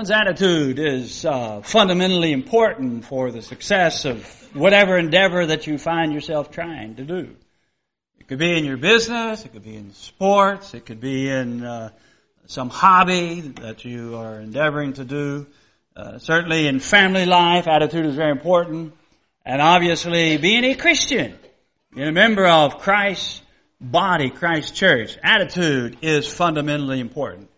One's attitude is uh, fundamentally important for the success of whatever endeavor that you find yourself trying to do. It could be in your business, it could be in sports, it could be in uh, some hobby that you are endeavoring to do. Uh, certainly in family life, attitude is very important. And obviously, being a Christian, being a member of Christ's body, Christ's church, attitude is fundamentally important.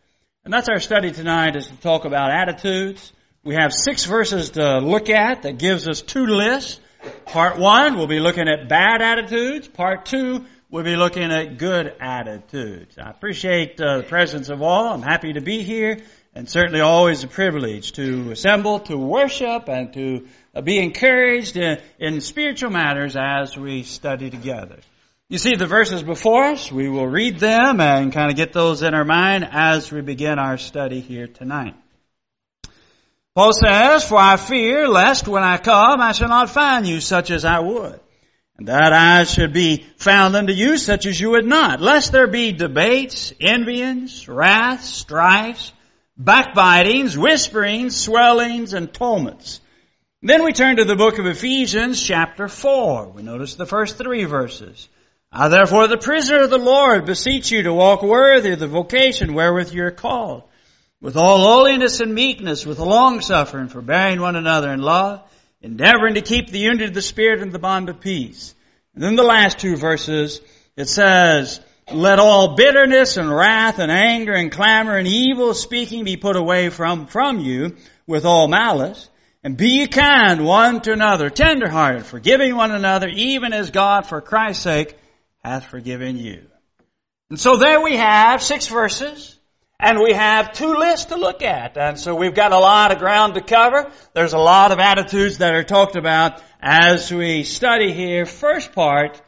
And that's our study tonight is to talk about attitudes. We have six verses to look at that gives us two lists. Part one, we'll be looking at bad attitudes. Part two, we'll be looking at good attitudes. I appreciate uh, the presence of all. I'm happy to be here and certainly always a privilege to assemble, to worship, and to be encouraged in, in spiritual matters as we study together. You see the verses before us. We will read them and kind of get those in our mind as we begin our study here tonight. Paul says, For I fear lest when I come I shall not find you such as I would, and that I should be found unto you such as you would not, lest there be debates, envyings, wraths, strifes, backbitings, whisperings, swellings, and tumults. Then we turn to the book of Ephesians chapter 4. We notice the first three verses. I therefore, the prisoner of the Lord, beseech you to walk worthy of the vocation wherewith you are called, with all holiness and meekness, with long suffering, forbearing one another in love, endeavoring to keep the unity of the Spirit in the bond of peace. And then the last two verses, it says, let all bitterness and wrath and anger and clamor and evil speaking be put away from, from you with all malice. And be ye kind one to another, tenderhearted, forgiving one another, even as God for Christ's sake hath forgiven you. And so there we have six verses, and we have two lists to look at. And so we've got a lot of ground to cover. There's a lot of attitudes that are talked about as we study here. First part,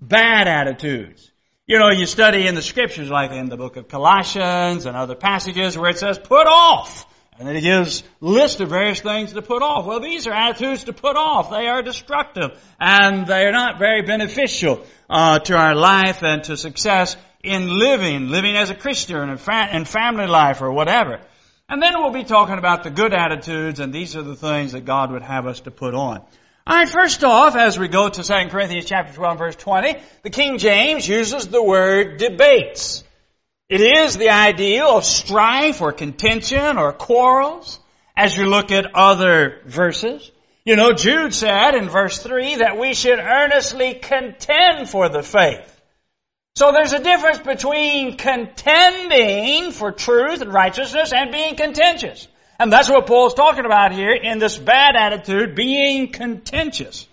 bad attitudes. You know, you study in the scriptures like in the book of Colossians and other passages where it says, put off and then he gives list of various things to put off. Well, these are attitudes to put off. They are destructive and they are not very beneficial uh, to our life and to success in living, living as a Christian in, fa- in family life or whatever. And then we'll be talking about the good attitudes, and these are the things that God would have us to put on. Alright, first off, as we go to 2 Corinthians chapter 12 verse 20, the King James uses the word debates. It is the ideal of strife or contention or quarrels as you look at other verses. You know, Jude said in verse 3 that we should earnestly contend for the faith. So there's a difference between contending for truth and righteousness and being contentious. And that's what Paul's talking about here in this bad attitude, being contentious.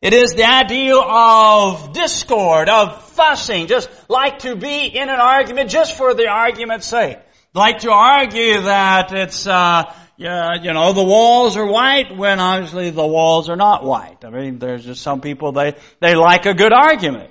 It is the ideal of discord, of fussing, just like to be in an argument just for the argument's sake. Like to argue that it's, uh, you know, the walls are white when obviously the walls are not white. I mean, there's just some people, they, they like a good argument.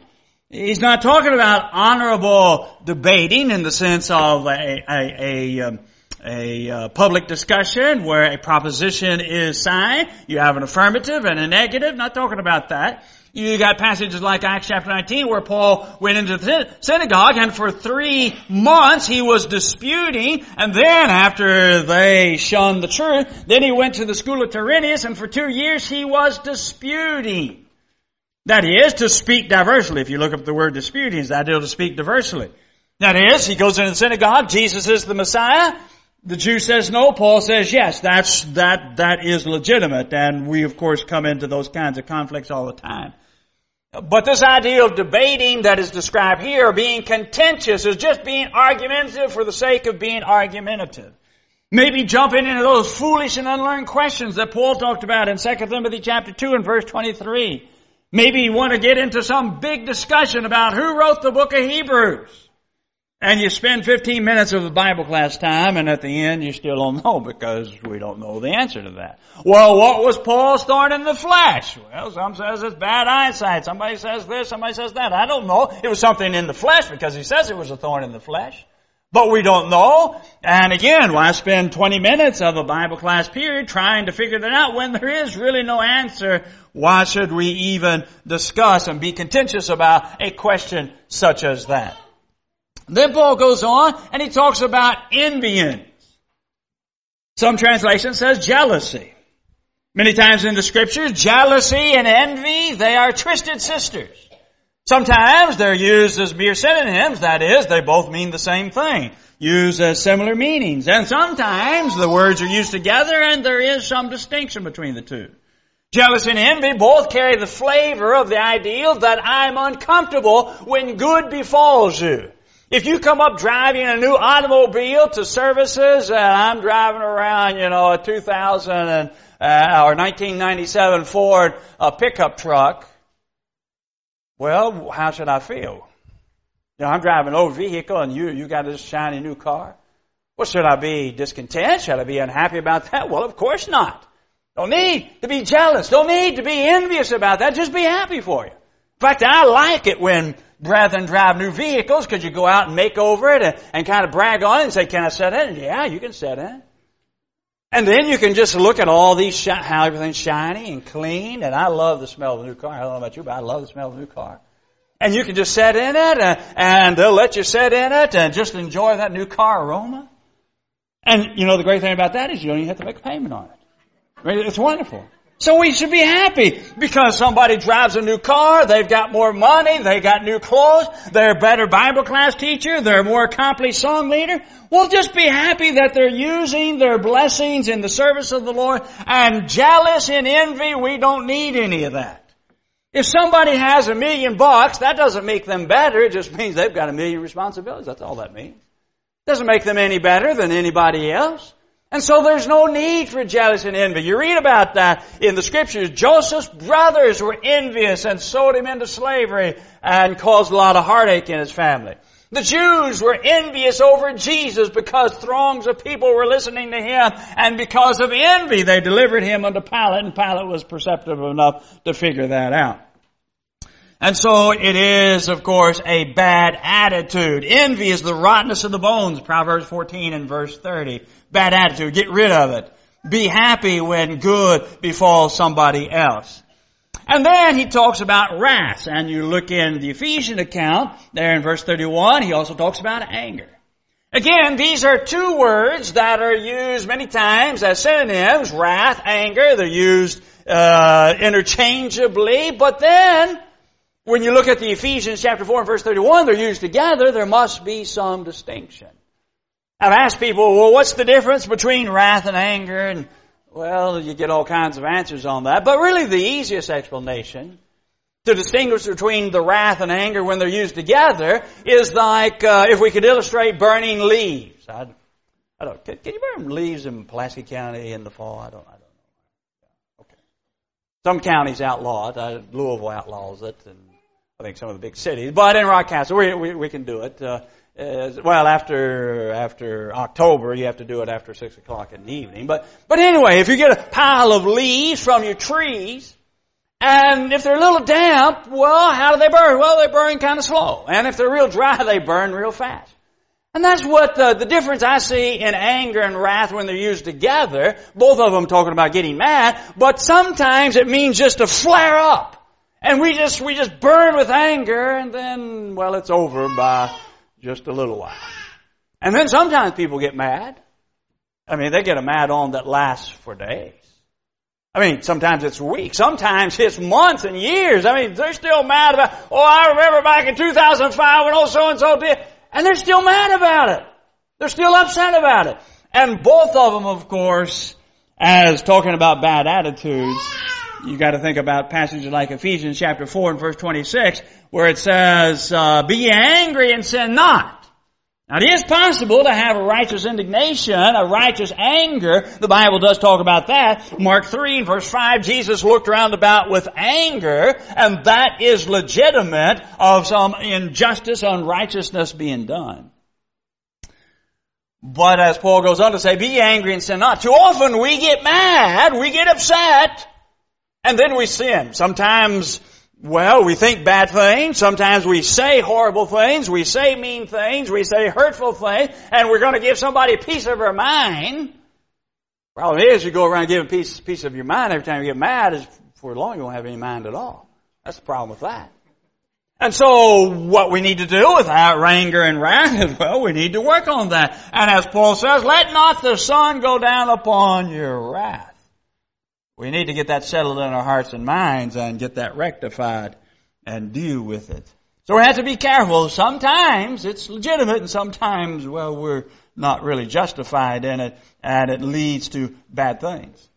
He's not talking about honorable debating in the sense of a, a, a, um, a uh, public discussion where a proposition is signed. You have an affirmative and a negative. Not talking about that. You got passages like Acts chapter 19 where Paul went into the synagogue and for three months he was disputing and then after they shunned the truth, then he went to the school of Tyrannus and for two years he was disputing. That is, to speak diversely. If you look up the word disputing, it's the idea to speak diversely. That is, he goes into the synagogue, Jesus is the Messiah, the Jew says no, Paul says yes. That's, that, that is legitimate. And we of course come into those kinds of conflicts all the time. But this idea of debating that is described here, being contentious, is just being argumentative for the sake of being argumentative. Maybe jumping into those foolish and unlearned questions that Paul talked about in 2 Timothy chapter 2 and verse 23. Maybe you want to get into some big discussion about who wrote the book of Hebrews. And you spend 15 minutes of the Bible class time and at the end you still don't know because we don't know the answer to that. Well, what was Paul's thorn in the flesh? Well, some says it's bad eyesight. Somebody says this, somebody says that. I don't know. It was something in the flesh because he says it was a thorn in the flesh. But we don't know. And again, why spend 20 minutes of a Bible class period trying to figure that out when there is really no answer? Why should we even discuss and be contentious about a question such as that? Then Paul goes on and he talks about envyings. Some translation says jealousy. Many times in the scriptures, jealousy and envy, they are twisted sisters. Sometimes they're used as mere synonyms, that is, they both mean the same thing. Used as similar meanings. And sometimes the words are used together and there is some distinction between the two. Jealousy and envy both carry the flavor of the ideal that I'm uncomfortable when good befalls you. If you come up driving a new automobile to services and I'm driving around, you know, a 2000 and, uh, or 1997 Ford uh, pickup truck, well, how should I feel? You know, I'm driving an old vehicle and you, you got this shiny new car. Well, should I be discontent? Should I be unhappy about that? Well, of course not. Don't need to be jealous. Don't need to be envious about that. Just be happy for you. In fact, I like it when brethren drive new vehicles because you go out and make over it and, and, kind of brag on it and say, can I set in? Yeah, you can set in. And then you can just look at all these, sh- how everything's shiny and clean. And I love the smell of the new car. I don't know about you, but I love the smell of the new car. And you can just sit in it and, and they'll let you sit in it and just enjoy that new car aroma. And you know, the great thing about that is you don't even have to make a payment on it. It's wonderful. So we should be happy because somebody drives a new car, they've got more money, they got new clothes, they're a better Bible class teacher, they're a more accomplished song leader. We'll just be happy that they're using their blessings in the service of the Lord and jealous and envy, we don't need any of that. If somebody has a million bucks, that doesn't make them better, it just means they've got a million responsibilities, that's all that means. Doesn't make them any better than anybody else. And so there's no need for jealousy and envy. You read about that in the scriptures. Joseph's brothers were envious and sold him into slavery and caused a lot of heartache in his family. The Jews were envious over Jesus because throngs of people were listening to him and because of envy they delivered him unto Pilate and Pilate was perceptive enough to figure that out. And so it is, of course, a bad attitude. Envy is the rottenness of the bones, Proverbs 14 and verse 30. Bad attitude. Get rid of it. Be happy when good befalls somebody else. And then he talks about wrath. And you look in the Ephesian account, there in verse 31, he also talks about anger. Again, these are two words that are used many times as synonyms, wrath, anger. They're used uh, interchangeably, but then when you look at the Ephesians chapter 4 and verse 31, they're used together, there must be some distinction. I've asked people, well, what's the difference between wrath and anger? And, well, you get all kinds of answers on that. But really the easiest explanation to distinguish between the wrath and anger when they're used together is like, uh, if we could illustrate burning leaves. I, I don't, can, can, you burn leaves in Pulaski County in the fall? I don't, I don't know. Okay. Some counties outlaw it. Uh, Louisville outlaws it and I think some of the big cities. But in Rockcastle, we, we, we can do it. Uh, well, after after October, you have to do it after six o'clock in the evening. But but anyway, if you get a pile of leaves from your trees, and if they're a little damp, well, how do they burn? Well, they burn kind of slow. And if they're real dry, they burn real fast. And that's what the, the difference I see in anger and wrath when they're used together. Both of them talking about getting mad, but sometimes it means just to flare up. And we just, we just burn with anger and then, well, it's over by just a little while. And then sometimes people get mad. I mean, they get a mad on that lasts for days. I mean, sometimes it's weeks. Sometimes it's months and years. I mean, they're still mad about, oh, I remember back in 2005 when old so and so did. And they're still mad about it. They're still upset about it. And both of them, of course, as talking about bad attitudes, you got to think about passages like Ephesians chapter 4 and verse 26 where it says, uh, be angry and sin not. Now it is possible to have a righteous indignation, a righteous anger. The Bible does talk about that. Mark 3 and verse 5, Jesus looked around about with anger, and that is legitimate of some injustice, unrighteousness being done. But as Paul goes on to say, be angry and sin not. Too often we get mad, we get upset, and then we sin. Sometimes, well, we think bad things. Sometimes we say horrible things. We say mean things. We say hurtful things. And we're going to give somebody a piece of our mind. Problem is, you go around giving piece, piece of your mind every time you get mad, is for long you won't have any mind at all. That's the problem with that. And so what we need to do with our anger and wrath is, well, we need to work on that. And as Paul says, let not the sun go down upon your wrath. We need to get that settled in our hearts and minds and get that rectified and deal with it. So we have to be careful. Sometimes it's legitimate and sometimes, well, we're not really justified in it and it leads to bad things.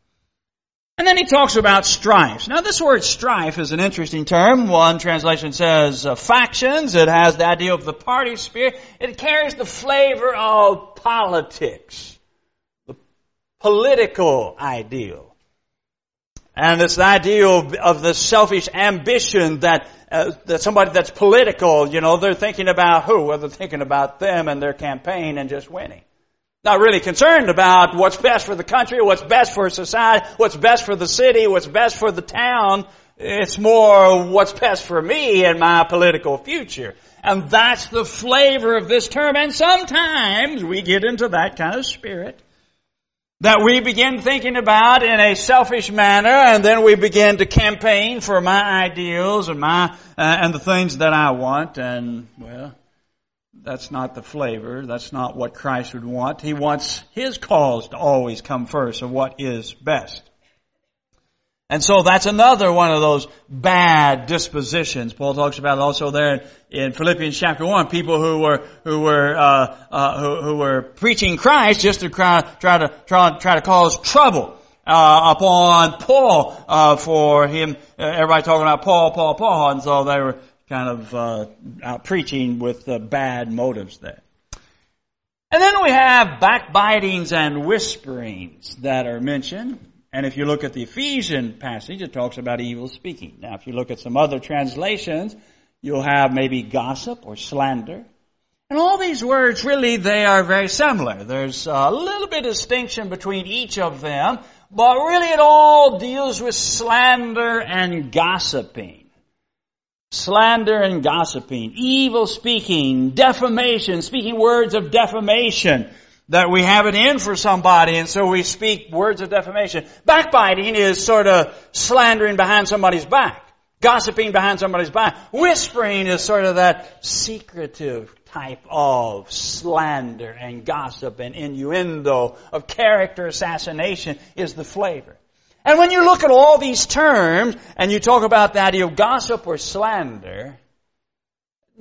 And then he talks about strife. Now this word strife is an interesting term. One translation says uh, factions. It has the idea of the party spirit. It carries the flavor of politics. The political ideal. And it's the idea of, of the selfish ambition that, uh, that somebody that's political, you know, they're thinking about who? Well, they're thinking about them and their campaign and just winning. Not really concerned about what's best for the country, what's best for society, what's best for the city, what's best for the town. It's more what's best for me and my political future. And that's the flavor of this term. And sometimes we get into that kind of spirit that we begin thinking about in a selfish manner and then we begin to campaign for my ideals and my, uh, and the things that I want and, well, that's not the flavor. That's not what Christ would want. He wants His cause to always come first of what is best. And so that's another one of those bad dispositions. Paul talks about it also there in Philippians chapter one. People who were who were uh, uh, who, who, were preaching Christ just to try, try to try, try to cause trouble uh, upon Paul uh, for him. Uh, everybody talking about Paul, Paul, Paul, and so they were kind of uh, out preaching with bad motives there. And then we have backbitings and whisperings that are mentioned. And if you look at the Ephesian passage, it talks about evil speaking. Now, if you look at some other translations, you'll have maybe gossip or slander. And all these words, really, they are very similar. There's a little bit of distinction between each of them, but really it all deals with slander and gossiping slander and gossiping, evil speaking, defamation, speaking words of defamation, that we have it in for somebody and so we speak words of defamation. Backbiting is sort of slandering behind somebody's back. Gossiping behind somebody's back. Whispering is sort of that secretive type of slander and gossip and innuendo of character assassination is the flavor. And when you look at all these terms and you talk about the idea of gossip or slander,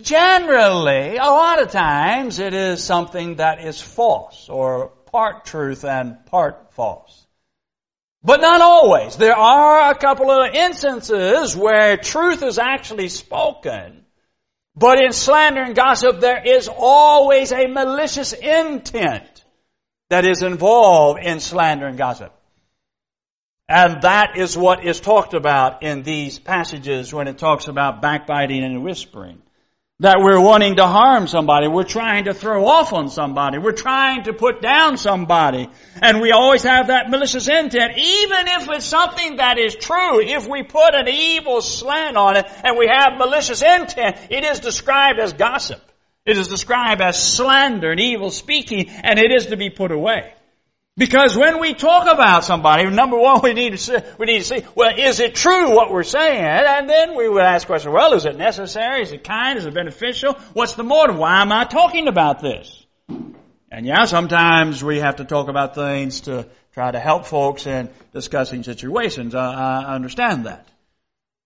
generally, a lot of times it is something that is false or part truth and part false. But not always. There are a couple of instances where truth is actually spoken, but in slander and gossip there is always a malicious intent that is involved in slander and gossip. And that is what is talked about in these passages when it talks about backbiting and whispering. That we're wanting to harm somebody. We're trying to throw off on somebody. We're trying to put down somebody. And we always have that malicious intent. Even if it's something that is true, if we put an evil slant on it and we have malicious intent, it is described as gossip. It is described as slander and evil speaking, and it is to be put away. Because when we talk about somebody, number one, we need to see, we need to see, well, is it true what we're saying? And then we would ask questions, well, is it necessary? Is it kind? Is it beneficial? What's the motive? Why am I talking about this? And yeah, sometimes we have to talk about things to try to help folks in discussing situations. I, I understand that.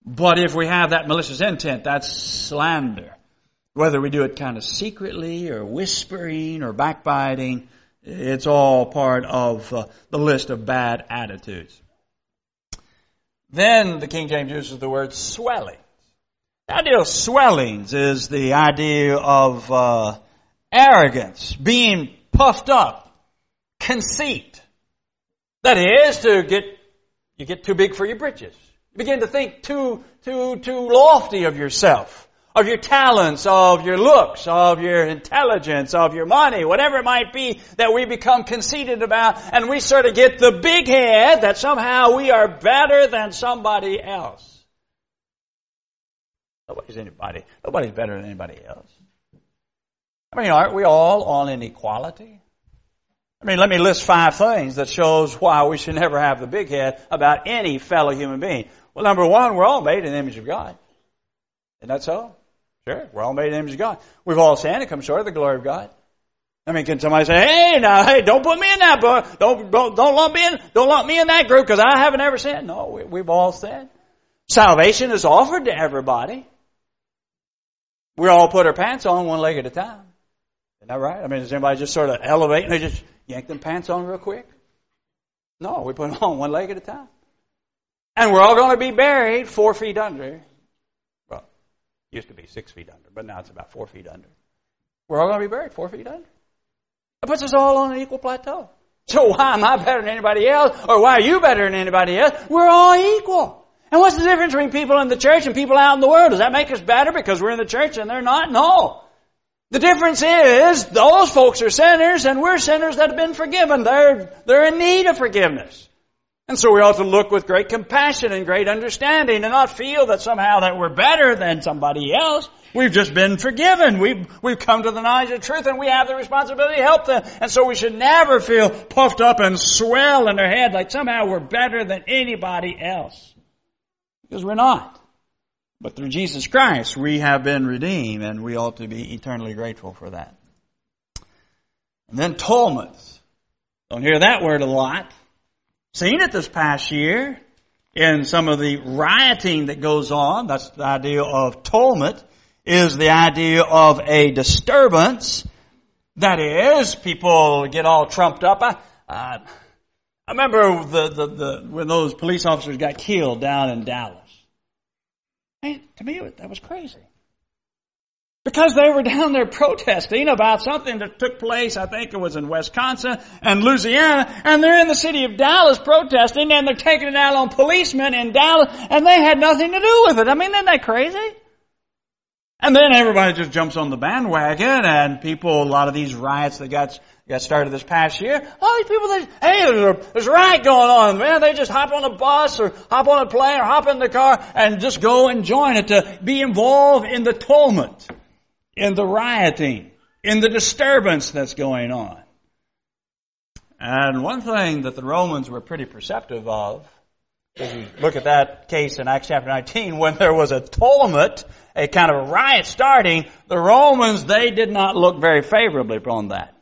But if we have that malicious intent, that's slander. Whether we do it kind of secretly or whispering or backbiting, it's all part of uh, the list of bad attitudes. Then the King James uses the word swelling. The idea of swellings is the idea of uh, arrogance, being puffed up, conceit. That is to get you get too big for your britches. You begin to think too too too lofty of yourself of your talents, of your looks, of your intelligence, of your money, whatever it might be that we become conceited about, and we sort of get the big head that somehow we are better than somebody else. Nobody's anybody. Nobody's better than anybody else. I mean, aren't we all on an equality? I mean, let me list five things that shows why we should never have the big head about any fellow human being. Well, number one, we're all made in the image of God. Isn't that so? Sure, we're all made in the image of God. We've all sinned and come short of the glory of God. I mean, can somebody say, "Hey, now, hey, don't put me in that book. Don't don't don't lump me in. Don't lump me in that group because I haven't ever sinned." No, we, we've all sinned. Salvation is offered to everybody. We all put our pants on one leg at a time. Isn't that right? I mean, does anybody just sort of elevate and they just yank them pants on real quick? No, we put them on one leg at a time. And we're all going to be buried four feet under. Used to be six feet under, but now it's about four feet under. We're all going to be buried four feet under. It puts us all on an equal plateau. So why am I better than anybody else? Or why are you better than anybody else? We're all equal. And what's the difference between people in the church and people out in the world? Does that make us better because we're in the church and they're not? No. The difference is those folks are sinners and we're sinners that have been forgiven. They're, they're in need of forgiveness. And so we ought to look with great compassion and great understanding and not feel that somehow that we're better than somebody else. We've just been forgiven. We've, we've come to the knowledge of truth and we have the responsibility to help them. And so we should never feel puffed up and swell in our head like somehow we're better than anybody else. Because we're not. But through Jesus Christ, we have been redeemed and we ought to be eternally grateful for that. And then tumults. Don't hear that word a lot seen it this past year in some of the rioting that goes on. That's the idea of tumult is the idea of a disturbance. That is, people get all trumped up. I, uh, I remember the, the, the, when those police officers got killed down in Dallas. Hey, to me, that was crazy. Because they were down there protesting about something that took place, I think it was in Wisconsin and Louisiana, and they're in the city of Dallas protesting, and they're taking it out on policemen in Dallas, and they had nothing to do with it. I mean, isn't that crazy? And then everybody just jumps on the bandwagon, and people, a lot of these riots that got got started this past year, all these people, they, hey, there's a, there's a riot going on, man. They just hop on a bus or hop on a plane or hop in the car and just go and join it to be involved in the tumult in the rioting, in the disturbance that's going on. And one thing that the Romans were pretty perceptive of, if you look at that case in Acts chapter 19, when there was a tumult, a kind of a riot starting, the Romans, they did not look very favorably upon that.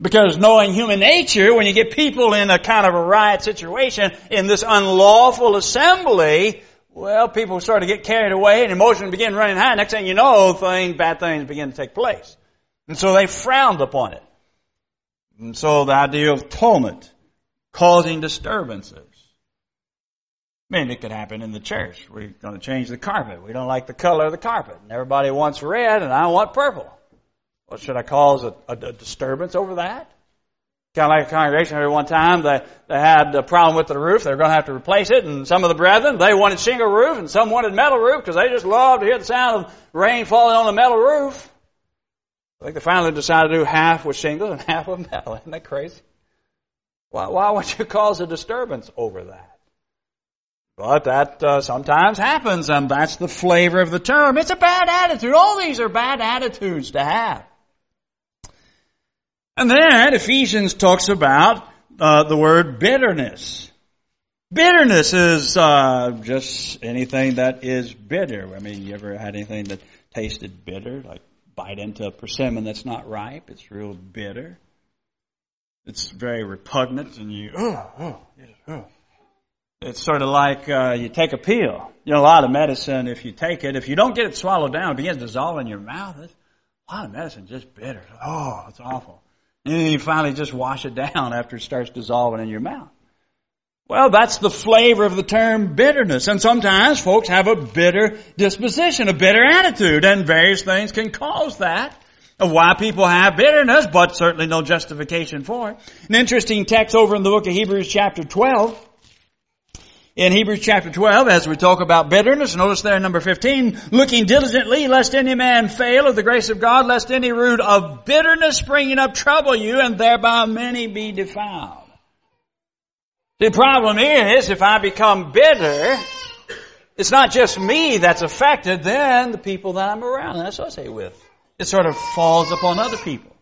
Because knowing human nature, when you get people in a kind of a riot situation, in this unlawful assembly, well, people start to get carried away and emotions begin running high. Next thing you know, things, bad things begin to take place. And so they frowned upon it. And so the idea of tumult, causing disturbances. I mean, it could happen in the church. We're going to change the carpet. We don't like the color of the carpet. And everybody wants red and I want purple. Well, should I cause a, a, a disturbance over that? Kind of like a congregation every one time, they, they had a problem with the roof. They were going to have to replace it. And some of the brethren, they wanted shingle roof and some wanted metal roof because they just loved to hear the sound of rain falling on a metal roof. I think they finally decided to do half with shingles and half with metal. Isn't that crazy? Why, why would you cause a disturbance over that? But that uh, sometimes happens, and that's the flavor of the term. It's a bad attitude. All these are bad attitudes to have. And then Ephesians talks about uh, the word bitterness. Bitterness is uh, just anything that is bitter. I mean, you ever had anything that tasted bitter, like bite into a persimmon that's not ripe? It's real bitter. It's very repugnant, and you oh oh, oh. It's sort of like uh, you take a pill. You know, a lot of medicine, if you take it, if you don't get it swallowed down, it begins to dissolve in your mouth. It's, a lot of medicine just bitter. Oh, it's awful. And then you finally just wash it down after it starts dissolving in your mouth. Well, that's the flavor of the term bitterness. And sometimes folks have a bitter disposition, a bitter attitude, and various things can cause that of why people have bitterness, but certainly no justification for it. An interesting text over in the book of Hebrews chapter 12 in Hebrews chapter 12, as we talk about bitterness, notice there number 15, looking diligently lest any man fail of the grace of God, lest any root of bitterness springing up trouble you, and thereby many be defiled. The problem is, if I become bitter, it's not just me that's affected, then the people that I'm around and associate with. It sort of falls upon other people.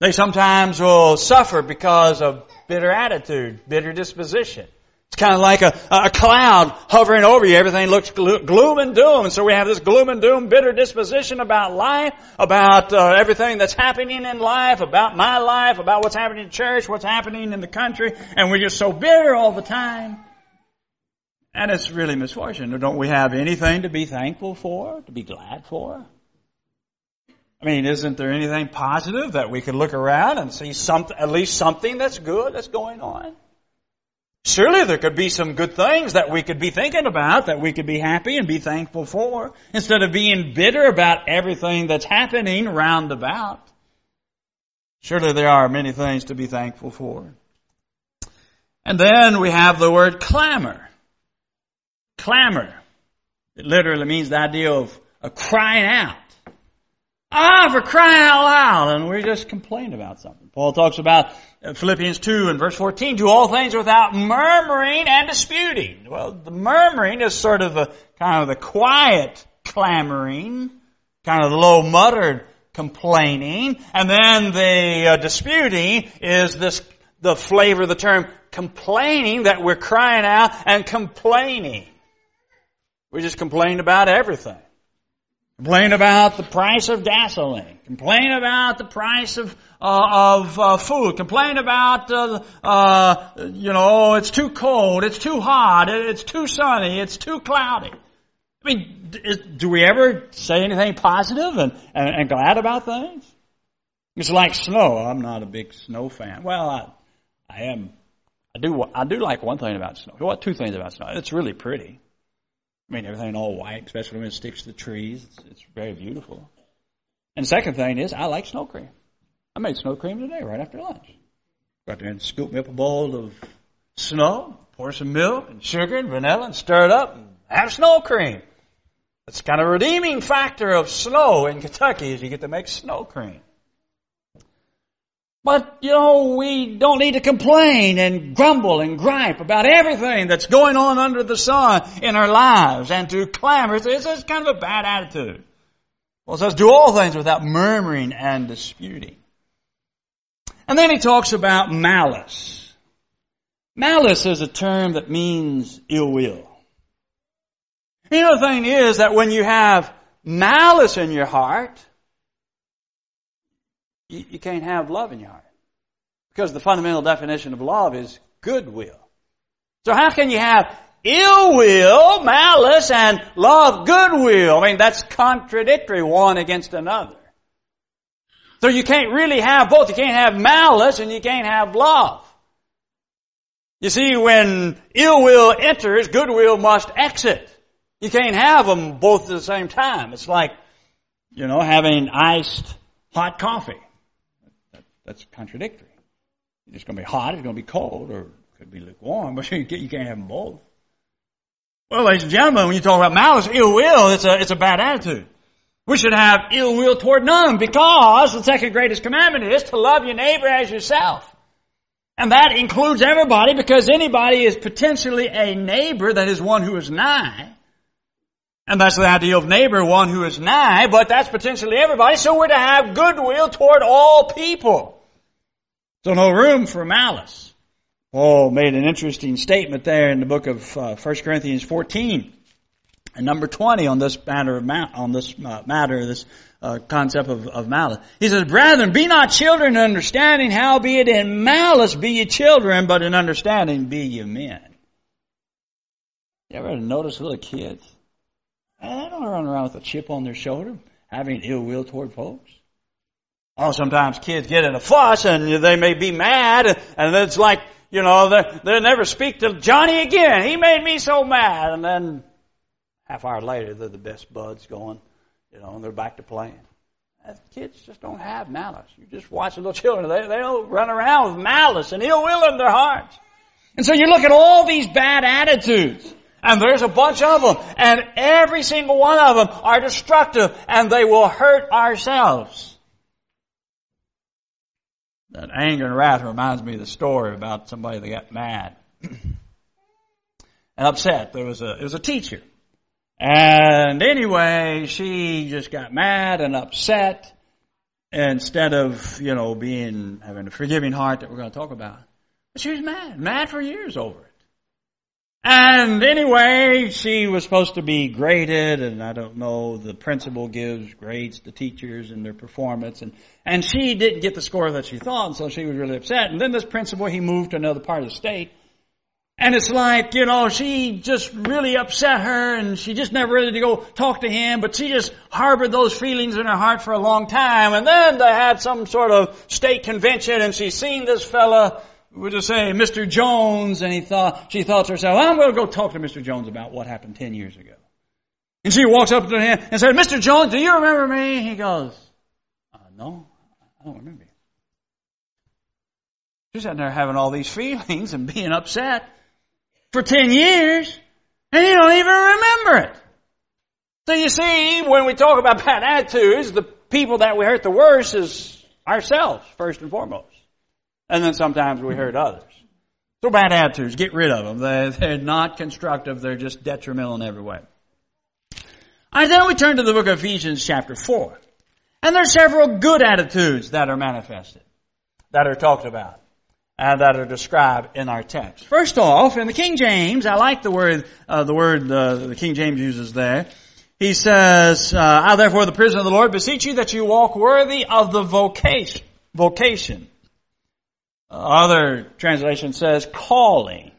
They sometimes will suffer because of bitter attitude, bitter disposition. It's kind of like a, a cloud hovering over you. Everything looks gloom and doom. And so we have this gloom and doom, bitter disposition about life, about uh, everything that's happening in life, about my life, about what's happening in church, what's happening in the country. And we're just so bitter all the time. And it's really misfortune. Don't we have anything to be thankful for, to be glad for? I mean, isn't there anything positive that we could look around and see something, at least something that's good that's going on? Surely there could be some good things that we could be thinking about, that we could be happy and be thankful for, instead of being bitter about everything that's happening round about. Surely there are many things to be thankful for. And then we have the word clamor. Clamor. It literally means the idea of, of crying out. Ah, for crying out loud. And we just complain about something. Paul talks about uh, Philippians 2 and verse 14, do all things without murmuring and disputing. Well, the murmuring is sort of the kind of the quiet clamoring, kind of the low muttered complaining, and then the uh, disputing is this, the flavor of the term complaining that we're crying out and complaining. We just complain about everything. Complain about the price of gasoline. Complain about the price of uh, of uh, food. Complain about uh, uh, you know it's too cold, it's too hot, it's too sunny, it's too cloudy. I mean, do we ever say anything positive and, and, and glad about things? It's like snow. I'm not a big snow fan. Well, I I am. I do I do like one thing about snow. Well, two things about snow. It's really pretty. I mean, everything all white, especially when it sticks to the trees. It's, it's very beautiful. And the second thing is, I like snow cream. I made snow cream today, right after lunch. Got there and scoop me up a bowl of snow, pour some milk and sugar and vanilla and stir it up and have snow cream. That's kind of a redeeming factor of snow in Kentucky is you get to make snow cream. But, you know, we don't need to complain and grumble and gripe about everything that's going on under the sun in our lives and to clamor. It's, it's kind of a bad attitude. Well, it says, do all things without murmuring and disputing. And then he talks about malice. Malice is a term that means ill will. You know, the thing is that when you have malice in your heart, you, you can't have love in your heart. Because the fundamental definition of love is goodwill. So how can you have ill will, malice, and love goodwill? I mean, that's contradictory one against another. So you can't really have both. You can't have malice and you can't have love. You see, when ill will enters, goodwill must exit. You can't have them both at the same time. It's like, you know, having iced hot coffee. That's contradictory. It's going to be hot, it's going to be cold, or it could be lukewarm, but you can't have them both. Well, ladies and gentlemen, when you talk about malice, ill will, it's a, it's a bad attitude. We should have ill will toward none because the second greatest commandment is to love your neighbor as yourself. And that includes everybody because anybody is potentially a neighbor, that is one who is nigh. And that's the idea of neighbor, one who is nigh, but that's potentially everybody, so we're to have goodwill toward all people. So no room for malice. Paul made an interesting statement there in the book of uh, 1 Corinthians 14 and number 20 on this matter of ma- on this uh, matter, this uh, concept of, of malice. He says, Brethren, be not children in understanding, howbeit in malice be ye children, but in understanding be ye men. You ever notice little kids? They don't run around with a chip on their shoulder, having ill will toward folks. Oh, sometimes kids get in a fuss and they may be mad and it's like, you know, they, they never speak to Johnny again. He made me so mad. And then half hour later, they're the best buds going, you know, and they're back to playing. Kids just don't have malice. You just watch little children. They, they don't run around with malice and ill will in their hearts. And so you look at all these bad attitudes. And there's a bunch of them. And every single one of them are destructive and they will hurt ourselves. That anger and wrath reminds me of the story about somebody that got mad and upset. There was a, it was a teacher. And anyway, she just got mad and upset instead of, you know, being, having a forgiving heart that we're going to talk about. She was mad, mad for years over it. And anyway, she was supposed to be graded, and I don't know, the principal gives grades to teachers and their performance, and, and she didn't get the score that she thought, and so she was really upset. And then this principal, he moved to another part of the state, and it's like, you know, she just really upset her, and she just never really to go talk to him, but she just harbored those feelings in her heart for a long time, and then they had some sort of state convention, and she seen this fella, we'll just say Mr. Jones, and he thought, she thought to herself, I'm going to go talk to Mr. Jones about what happened 10 years ago. And she walks up to him and said, Mr. Jones, do you remember me? He goes, uh, no, I don't remember you. She's sitting there having all these feelings and being upset for 10 years, and you don't even remember it. So you see, when we talk about bad attitudes, the people that we hurt the worst is ourselves, first and foremost. And then sometimes we hurt others. So bad attitudes, get rid of them. They're, they're not constructive, they're just detrimental in every way. Alright, then we turn to the book of Ephesians chapter 4. And there are several good attitudes that are manifested, that are talked about, and that are described in our text. First off, in the King James, I like the word, uh, the word uh, the King James uses there. He says, uh, I therefore, the prisoner of the Lord, beseech you that you walk worthy of the vocation, vocation other translation says calling.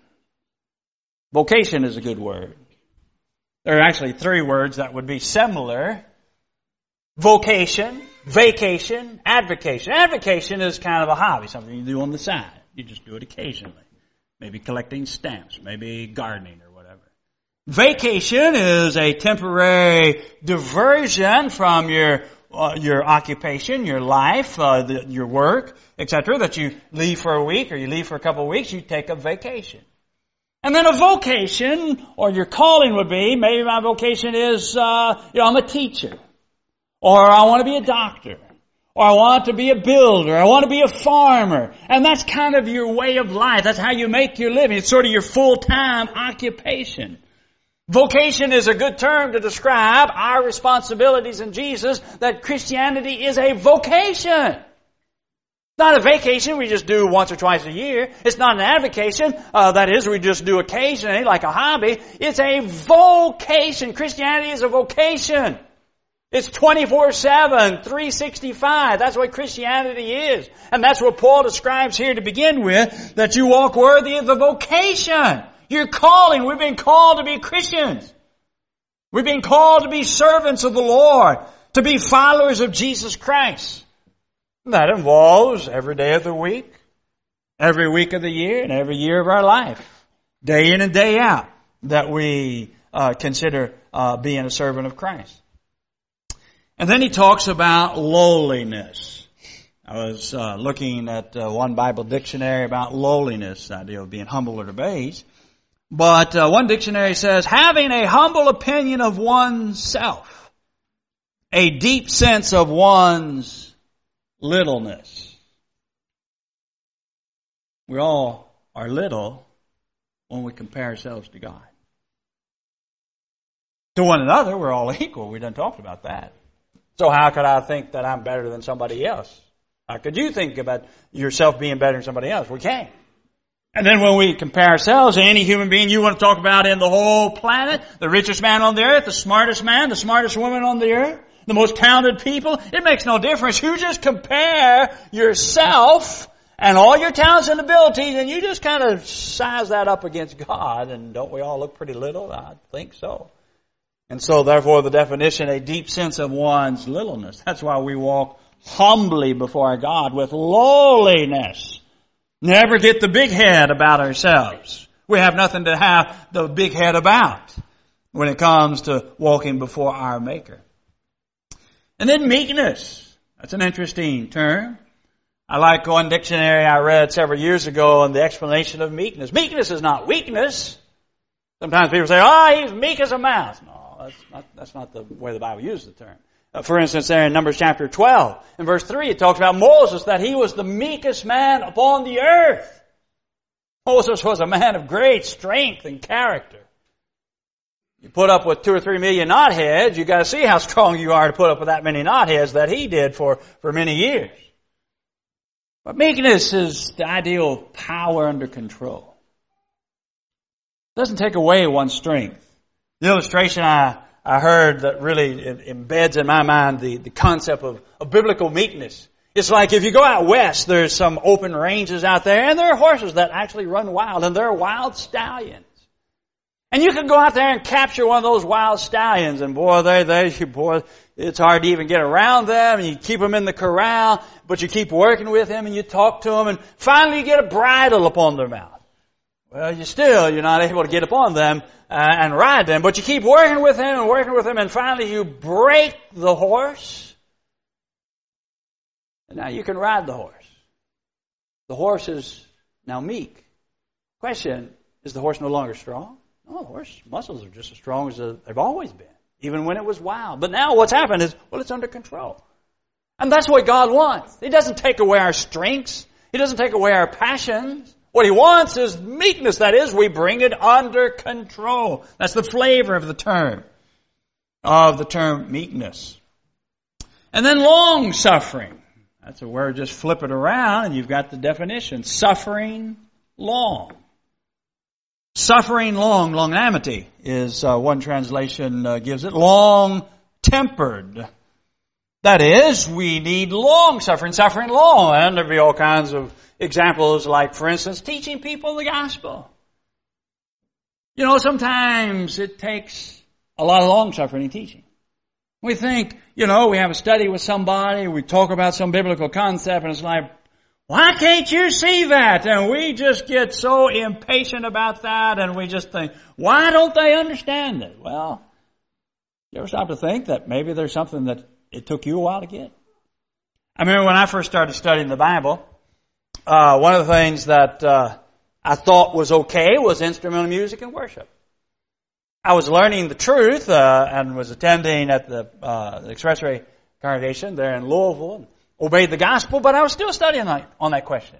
Vocation is a good word. There are actually three words that would be similar. Vocation, vacation, advocation. Advocation is kind of a hobby, something you do on the side. You just do it occasionally. Maybe collecting stamps, maybe gardening or whatever. Vacation is a temporary diversion from your uh, your occupation, your life, uh, the, your work, etc., that you leave for a week or you leave for a couple of weeks, you take a vacation. And then a vocation, or your calling would be, maybe my vocation is, uh, you know, I'm a teacher. Or I want to be a doctor. Or I want to be a builder. I want to be a farmer. And that's kind of your way of life. That's how you make your living. It's sort of your full-time occupation. Vocation is a good term to describe our responsibilities in Jesus, that Christianity is a vocation. Not a vacation we just do once or twice a year. It's not an avocation, uh, that is, we just do occasionally like a hobby. It's a vocation. Christianity is a vocation. It's 24-7, 365. That's what Christianity is. And that's what Paul describes here to begin with, that you walk worthy of the vocation. Your calling. We've been called to be Christians. We've been called to be servants of the Lord, to be followers of Jesus Christ. That involves every day of the week, every week of the year, and every year of our life, day in and day out, that we uh, consider uh, being a servant of Christ. And then he talks about lowliness. I was uh, looking at uh, one Bible dictionary about lowliness, the idea of being humble or base. But uh, one dictionary says, having a humble opinion of oneself, a deep sense of one's littleness. We all are little when we compare ourselves to God. To one another, we're all equal. We done talked about that. So how could I think that I'm better than somebody else? How could you think about yourself being better than somebody else? We can't. And then when we compare ourselves to any human being you want to talk about in the whole planet, the richest man on the earth, the smartest man, the smartest woman on the earth, the most talented people, it makes no difference. You just compare yourself and all your talents and abilities and you just kind of size that up against God and don't we all look pretty little? I think so. And so therefore the definition, a deep sense of one's littleness. That's why we walk humbly before God with lowliness Never get the big head about ourselves. We have nothing to have the big head about when it comes to walking before our Maker. And then meekness. That's an interesting term. I like one dictionary I read several years ago on the explanation of meekness. Meekness is not weakness. Sometimes people say, oh, he's meek as a mouse. No, that's not, that's not the way the Bible uses the term. Uh, for instance, there in Numbers chapter 12, in verse 3, it talks about Moses, that he was the meekest man upon the earth. Moses was a man of great strength and character. You put up with two or three million knotheads, you gotta see how strong you are to put up with that many knotheads that he did for, for many years. But meekness is the ideal power under control. It doesn't take away one's strength. The illustration I, I heard that really embeds in my mind the, the concept of, of biblical meekness. It's like if you go out west, there's some open ranges out there, and there are horses that actually run wild, and they're wild stallions. And you can go out there and capture one of those wild stallions, and boy, they, they, boy, it's hard to even get around them, and you keep them in the corral, but you keep working with them, and you talk to them, and finally you get a bridle upon their mouth. Well, you still, you're not able to get upon them uh, and ride them, but you keep working with them and working with them, and finally you break the horse. And now you can ride the horse. The horse is now meek. Question, is the horse no longer strong? No, the horse muscles are just as strong as they've always been, even when it was wild. But now what's happened is, well, it's under control. And that's what God wants. He doesn't take away our strengths. He doesn't take away our passions. What he wants is meekness. That is, we bring it under control. That's the flavor of the term, of the term meekness. And then long suffering. That's a word, just flip it around and you've got the definition. Suffering long. Suffering long, longanimity is uh, one translation uh, gives it. Long tempered. That is, we need long suffering, suffering long. And there'll be all kinds of examples like, for instance, teaching people the gospel. You know, sometimes it takes a lot of long suffering in teaching. We think, you know, we have a study with somebody, we talk about some biblical concept, and it's like, why can't you see that? And we just get so impatient about that, and we just think, why don't they understand it? Well, you ever stop to think that maybe there's something that it took you a while to get? I remember when I first started studying the Bible, uh, one of the things that uh, I thought was okay was instrumental music and worship. I was learning the truth uh, and was attending at the, uh, the Expressway congregation there in Louisville and obeyed the gospel, but I was still studying on, on that question.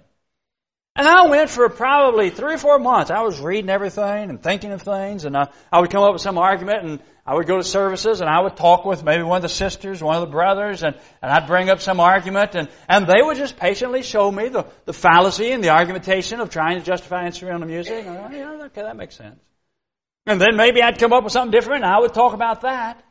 And I went for probably three or four months. I was reading everything and thinking of things, and I, I would come up with some argument, and I would go to services, and I would talk with maybe one of the sisters, one of the brothers, and, and I'd bring up some argument, and, and they would just patiently show me the, the fallacy and the argumentation of trying to justify instrumental music. And yeah, okay, that makes sense. And then maybe I'd come up with something different, and I would talk about that.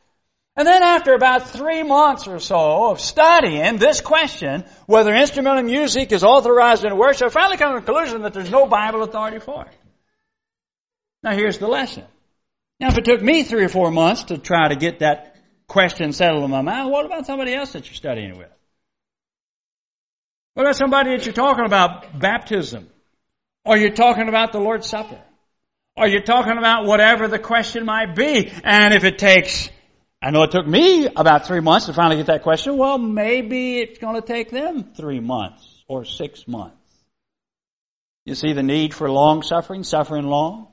And then after about three months or so of studying this question, whether instrumental music is authorized in worship, I finally come to the conclusion that there's no Bible authority for it. Now here's the lesson. Now if it took me three or four months to try to get that question settled in my mind, what about somebody else that you're studying with? What about somebody that you're talking about baptism? Or you're talking about the Lord's Supper? Or you're talking about whatever the question might be? And if it takes I know it took me about three months to finally get that question. Well, maybe it's going to take them three months or six months. You see the need for long suffering, suffering long?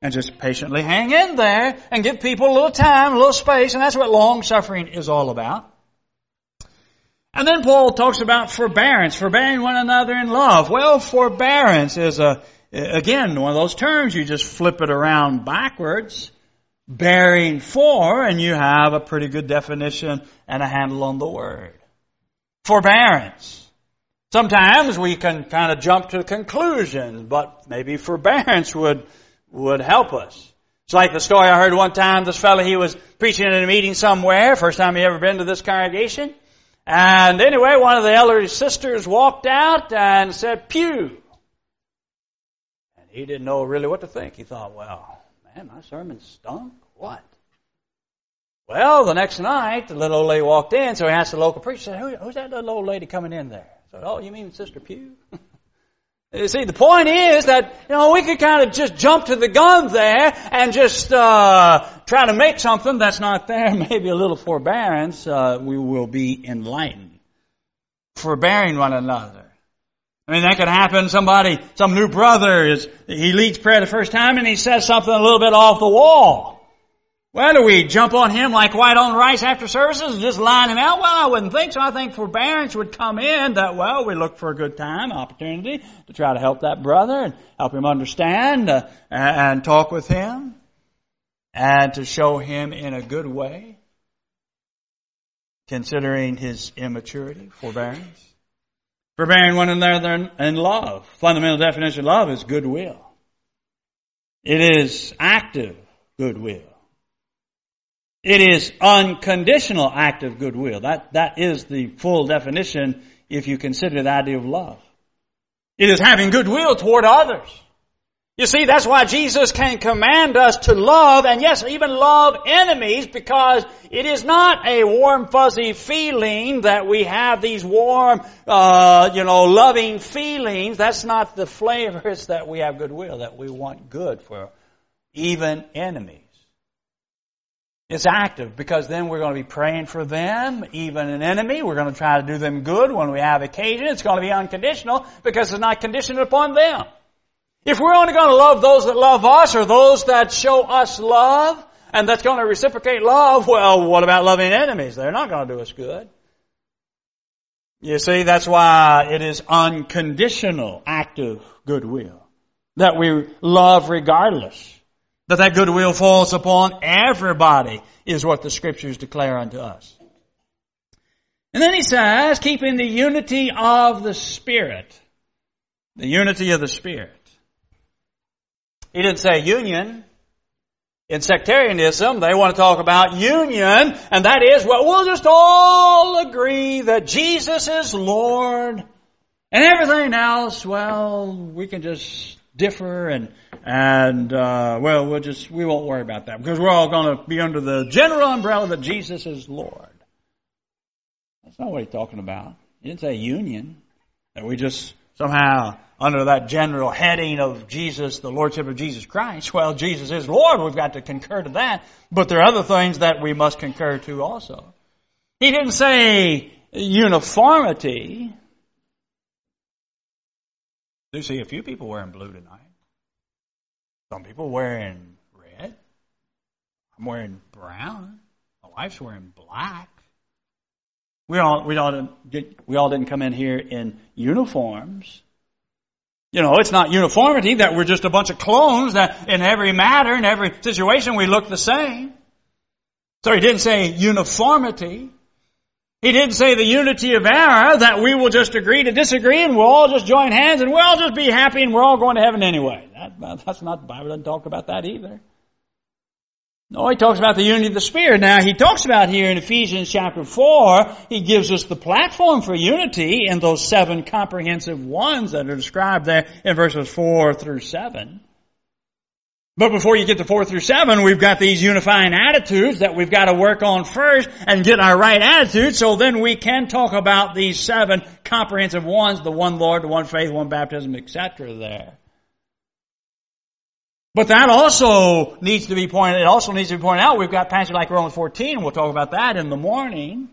And just patiently hang in there and give people a little time, a little space, and that's what long suffering is all about. And then Paul talks about forbearance, forbearing one another in love. Well, forbearance is a, again, one of those terms, you just flip it around backwards bearing for, and you have a pretty good definition and a handle on the word. Forbearance. Sometimes we can kind of jump to conclusions, but maybe forbearance would, would help us. It's like the story I heard one time, this fellow, he was preaching in a meeting somewhere, first time he ever been to this congregation. And anyway, one of the elderly sisters walked out and said, pew. And he didn't know really what to think. He thought, well, Man, my sermon stunk. What? Well, the next night, the little old lady walked in, so he asked the local preacher, said, Who, who's that little old lady coming in there? I said, Oh, you mean Sister Pew? you see, the point is that, you know, we could kind of just jump to the gun there and just, uh, try to make something that's not there. Maybe a little forbearance, uh, we will be enlightened. Forbearing one another. I mean, that could happen. Somebody, some new brother is, he leads prayer the first time and he says something a little bit off the wall. Well, do we jump on him like white on rice after services and just line him out? Well, I wouldn't think so. I think forbearance would come in that, well, we look for a good time, opportunity to try to help that brother and help him understand uh, and talk with him and to show him in a good way, considering his immaturity, forbearance. Forbearing one another in love. Fundamental definition of love is goodwill. It is active goodwill. It is unconditional active goodwill. That, that is the full definition if you consider the idea of love. It is having goodwill toward others. You see, that's why Jesus can command us to love, and yes, even love enemies, because it is not a warm, fuzzy feeling that we have these warm, uh, you know, loving feelings. That's not the flavor. It's that we have goodwill, that we want good for even enemies. It's active because then we're going to be praying for them, even an enemy. We're going to try to do them good when we have occasion. It's going to be unconditional because it's not conditioned upon them. If we're only going to love those that love us or those that show us love, and that's going to reciprocate love, well, what about loving enemies? They're not going to do us good. You see, that's why it is unconditional, active goodwill. That we love regardless. That that goodwill falls upon everybody is what the scriptures declare unto us. And then he says, keeping the unity of the Spirit. The unity of the Spirit. He didn't say union. In sectarianism, they want to talk about union, and that is, well, we'll just all agree that Jesus is Lord, and everything else, well, we can just differ and and uh, well, we'll just we won't worry about that because we're all going to be under the general umbrella that Jesus is Lord. That's not what he's talking about. He didn't say union that we just somehow under that general heading of Jesus, the Lordship of Jesus Christ. Well, Jesus is Lord. We've got to concur to that. But there are other things that we must concur to also. He didn't say uniformity. Do you see a few people wearing blue tonight. Some people wearing red. I'm wearing brown. My wife's wearing black. We all we all didn't, we all didn't come in here in uniforms. You know, it's not uniformity that we're just a bunch of clones that in every matter, in every situation, we look the same. So he didn't say uniformity. He didn't say the unity of error that we will just agree to disagree and we'll all just join hands and we'll all just be happy and we're all going to heaven anyway. That, that's not, the Bible doesn't talk about that either. No, he talks about the unity of the Spirit. Now, he talks about here in Ephesians chapter 4, he gives us the platform for unity in those seven comprehensive ones that are described there in verses 4 through 7. But before you get to 4 through 7, we've got these unifying attitudes that we've got to work on first and get our right attitude so then we can talk about these seven comprehensive ones, the one Lord, the one faith, one baptism, etc. there. But that also needs to be pointed, it also needs to be pointed out, we've got passages like Romans 14, we'll talk about that in the morning.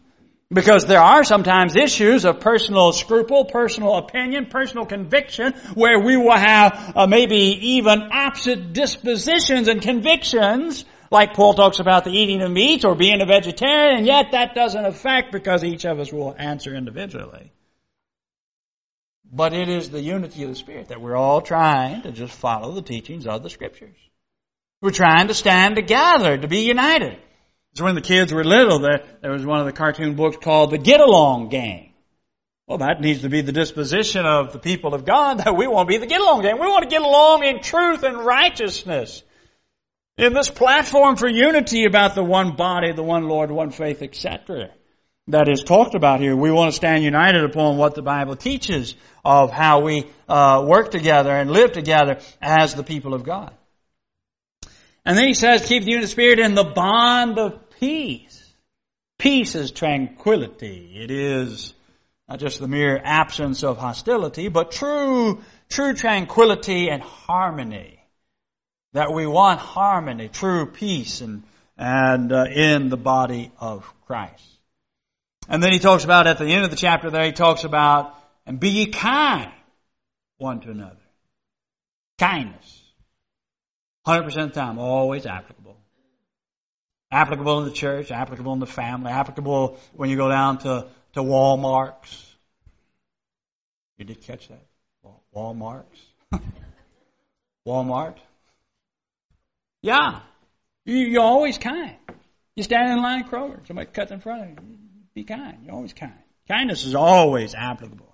Because there are sometimes issues of personal scruple, personal opinion, personal conviction, where we will have uh, maybe even opposite dispositions and convictions, like Paul talks about the eating of meat or being a vegetarian, and yet that doesn't affect because each of us will answer individually. But it is the unity of the Spirit that we're all trying to just follow the teachings of the Scriptures. We're trying to stand together, to be united. So when the kids were little, there, there was one of the cartoon books called The Get Along Gang. Well, that needs to be the disposition of the people of God that we want to be the get along gang. We want to get along in truth and righteousness. In this platform for unity about the one body, the one Lord, one faith, etc that is talked about here. We want to stand united upon what the Bible teaches of how we uh, work together and live together as the people of God. And then he says, keep the unity of spirit in the bond of peace. Peace is tranquility. It is not just the mere absence of hostility, but true, true tranquility and harmony. That we want harmony, true peace, and and uh, in the body of Christ. And then he talks about at the end of the chapter there, he talks about, and be ye kind one to another. Kindness. 100% of the time, always applicable. Applicable in the church, applicable in the family, applicable when you go down to, to Walmart's. You did catch that? Walmart's? Walmart? Yeah. You, are always kind. You stand in line at Kroger, somebody cuts in front of you. Be kind. You're always kind. Kindness is always applicable.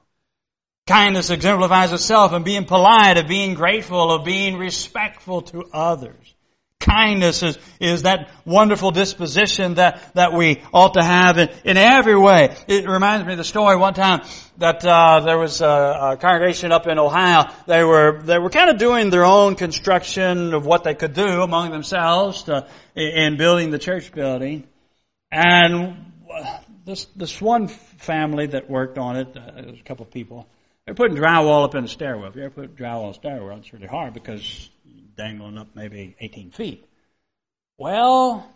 Kindness exemplifies itself in being polite, of being grateful, of being respectful to others. Kindness is, is that wonderful disposition that, that we ought to have in, in every way. It reminds me of the story one time that uh, there was a, a congregation up in Ohio. They were they were kind of doing their own construction of what they could do among themselves to, in building the church building, and this this one family that worked on it, uh, there was a couple of people. They're putting drywall up in the stairwell. If you ever put drywall in a stairwell, it's really hard because dangling up maybe 18 feet. Well,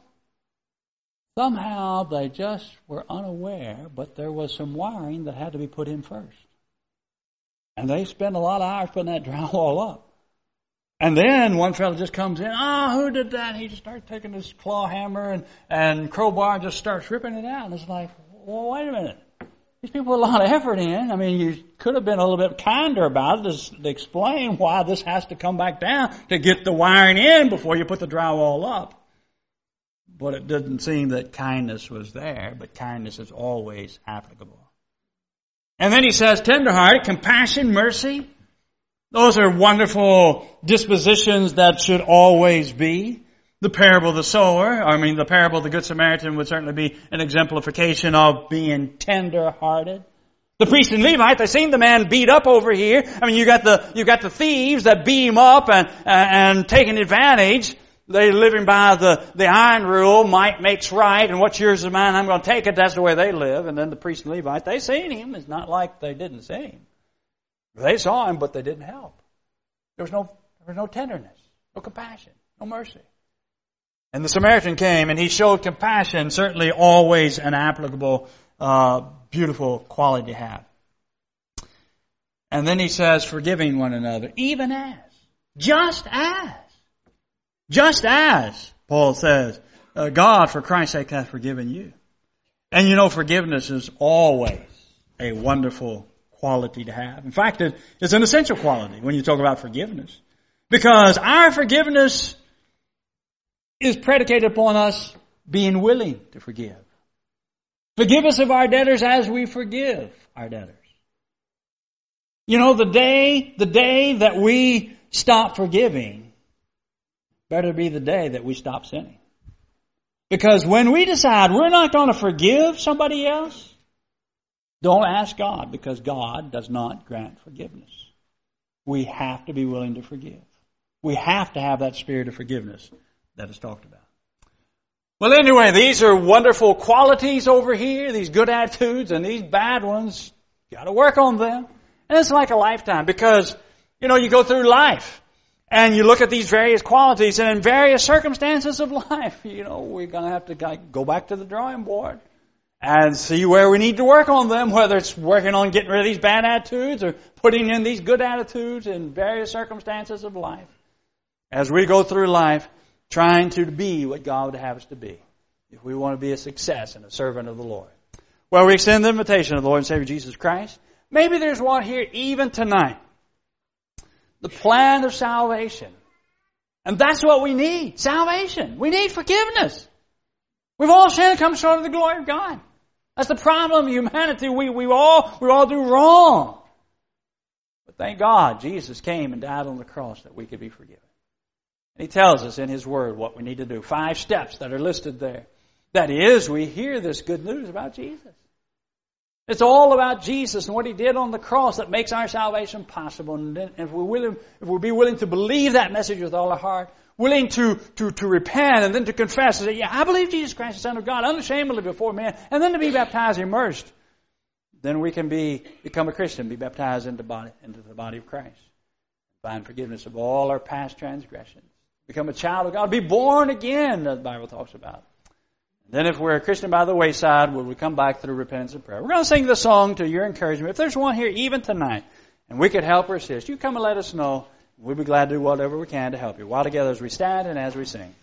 somehow they just were unaware, but there was some wiring that had to be put in first. And they spent a lot of hours putting that drywall up. And then one fellow just comes in, ah, oh, who did that? He just starts taking his claw hammer and, and crowbar and just starts ripping it out. And it's like, well, wait a minute. These people put a lot of effort in. I mean, you could have been a little bit kinder about it to explain why this has to come back down to get the wiring in before you put the drywall up. But it didn't seem that kindness was there, but kindness is always applicable. And then he says tenderhearted, compassion, mercy. Those are wonderful dispositions that should always be. The parable of the sower, I mean, the parable of the Good Samaritan would certainly be an exemplification of being tender hearted. The priest and Levite, they seen the man beat up over here. I mean, you got the, you got the thieves that beat him up and, and taking advantage. They living by the, the iron rule, might makes right, and what's yours is mine, I'm going to take it. That's the way they live. And then the priest and Levite, they seen him. It's not like they didn't see him. They saw him, but they didn't help. There was no, there was no tenderness, no compassion, no mercy. And the Samaritan came and he showed compassion, certainly always an applicable, uh, beautiful quality to have. And then he says, forgiving one another, even as, just as, just as, Paul says, uh, God for Christ's sake hath forgiven you. And you know, forgiveness is always a wonderful quality to have. In fact, it's an essential quality when you talk about forgiveness. Because our forgiveness is predicated upon us being willing to forgive. Forgive us of our debtors as we forgive our debtors. You know, the day, the day that we stop forgiving, better be the day that we stop sinning. Because when we decide we're not going to forgive somebody else, don't ask God because God does not grant forgiveness. We have to be willing to forgive. We have to have that spirit of forgiveness that is talked about. Well, anyway, these are wonderful qualities over here, these good attitudes, and these bad ones, you gotta work on them. And it's like a lifetime because, you know, you go through life and you look at these various qualities and in various circumstances of life, you know, we're gonna have to go back to the drawing board and see where we need to work on them, whether it's working on getting rid of these bad attitudes or putting in these good attitudes in various circumstances of life. As we go through life, trying to be what God would have us to be if we want to be a success and a servant of the Lord. Well, we extend the invitation of the Lord and Savior Jesus Christ. Maybe there's one here even tonight. The plan of salvation. And that's what we need. Salvation. We need forgiveness. We've all sinned come short of the glory of God. That's the problem of humanity. We, we all, we all do wrong. But thank God Jesus came and died on the cross that we could be forgiven. And he tells us in his word what we need to do. Five steps that are listed there. That is, we hear this good news about Jesus. It's all about Jesus and what He did on the cross that makes our salvation possible. And if we're willing, if we'll be willing to believe that message with all our heart, willing to, to, to repent and then to confess and say, yeah, I believe Jesus Christ, the Son of God, unashamedly before man, and then to be baptized, immersed, then we can be, become a Christian, be baptized into, body, into the body of Christ. Find forgiveness of all our past transgressions become a child of God, be born again, the Bible talks about. Then if we're a Christian by the wayside, will we come back through repentance and prayer? We're going to sing the song to your encouragement. If there's one here even tonight, and we could help or assist, you come and let us know. We'll be glad to do whatever we can to help you. While together as we stand and as we sing.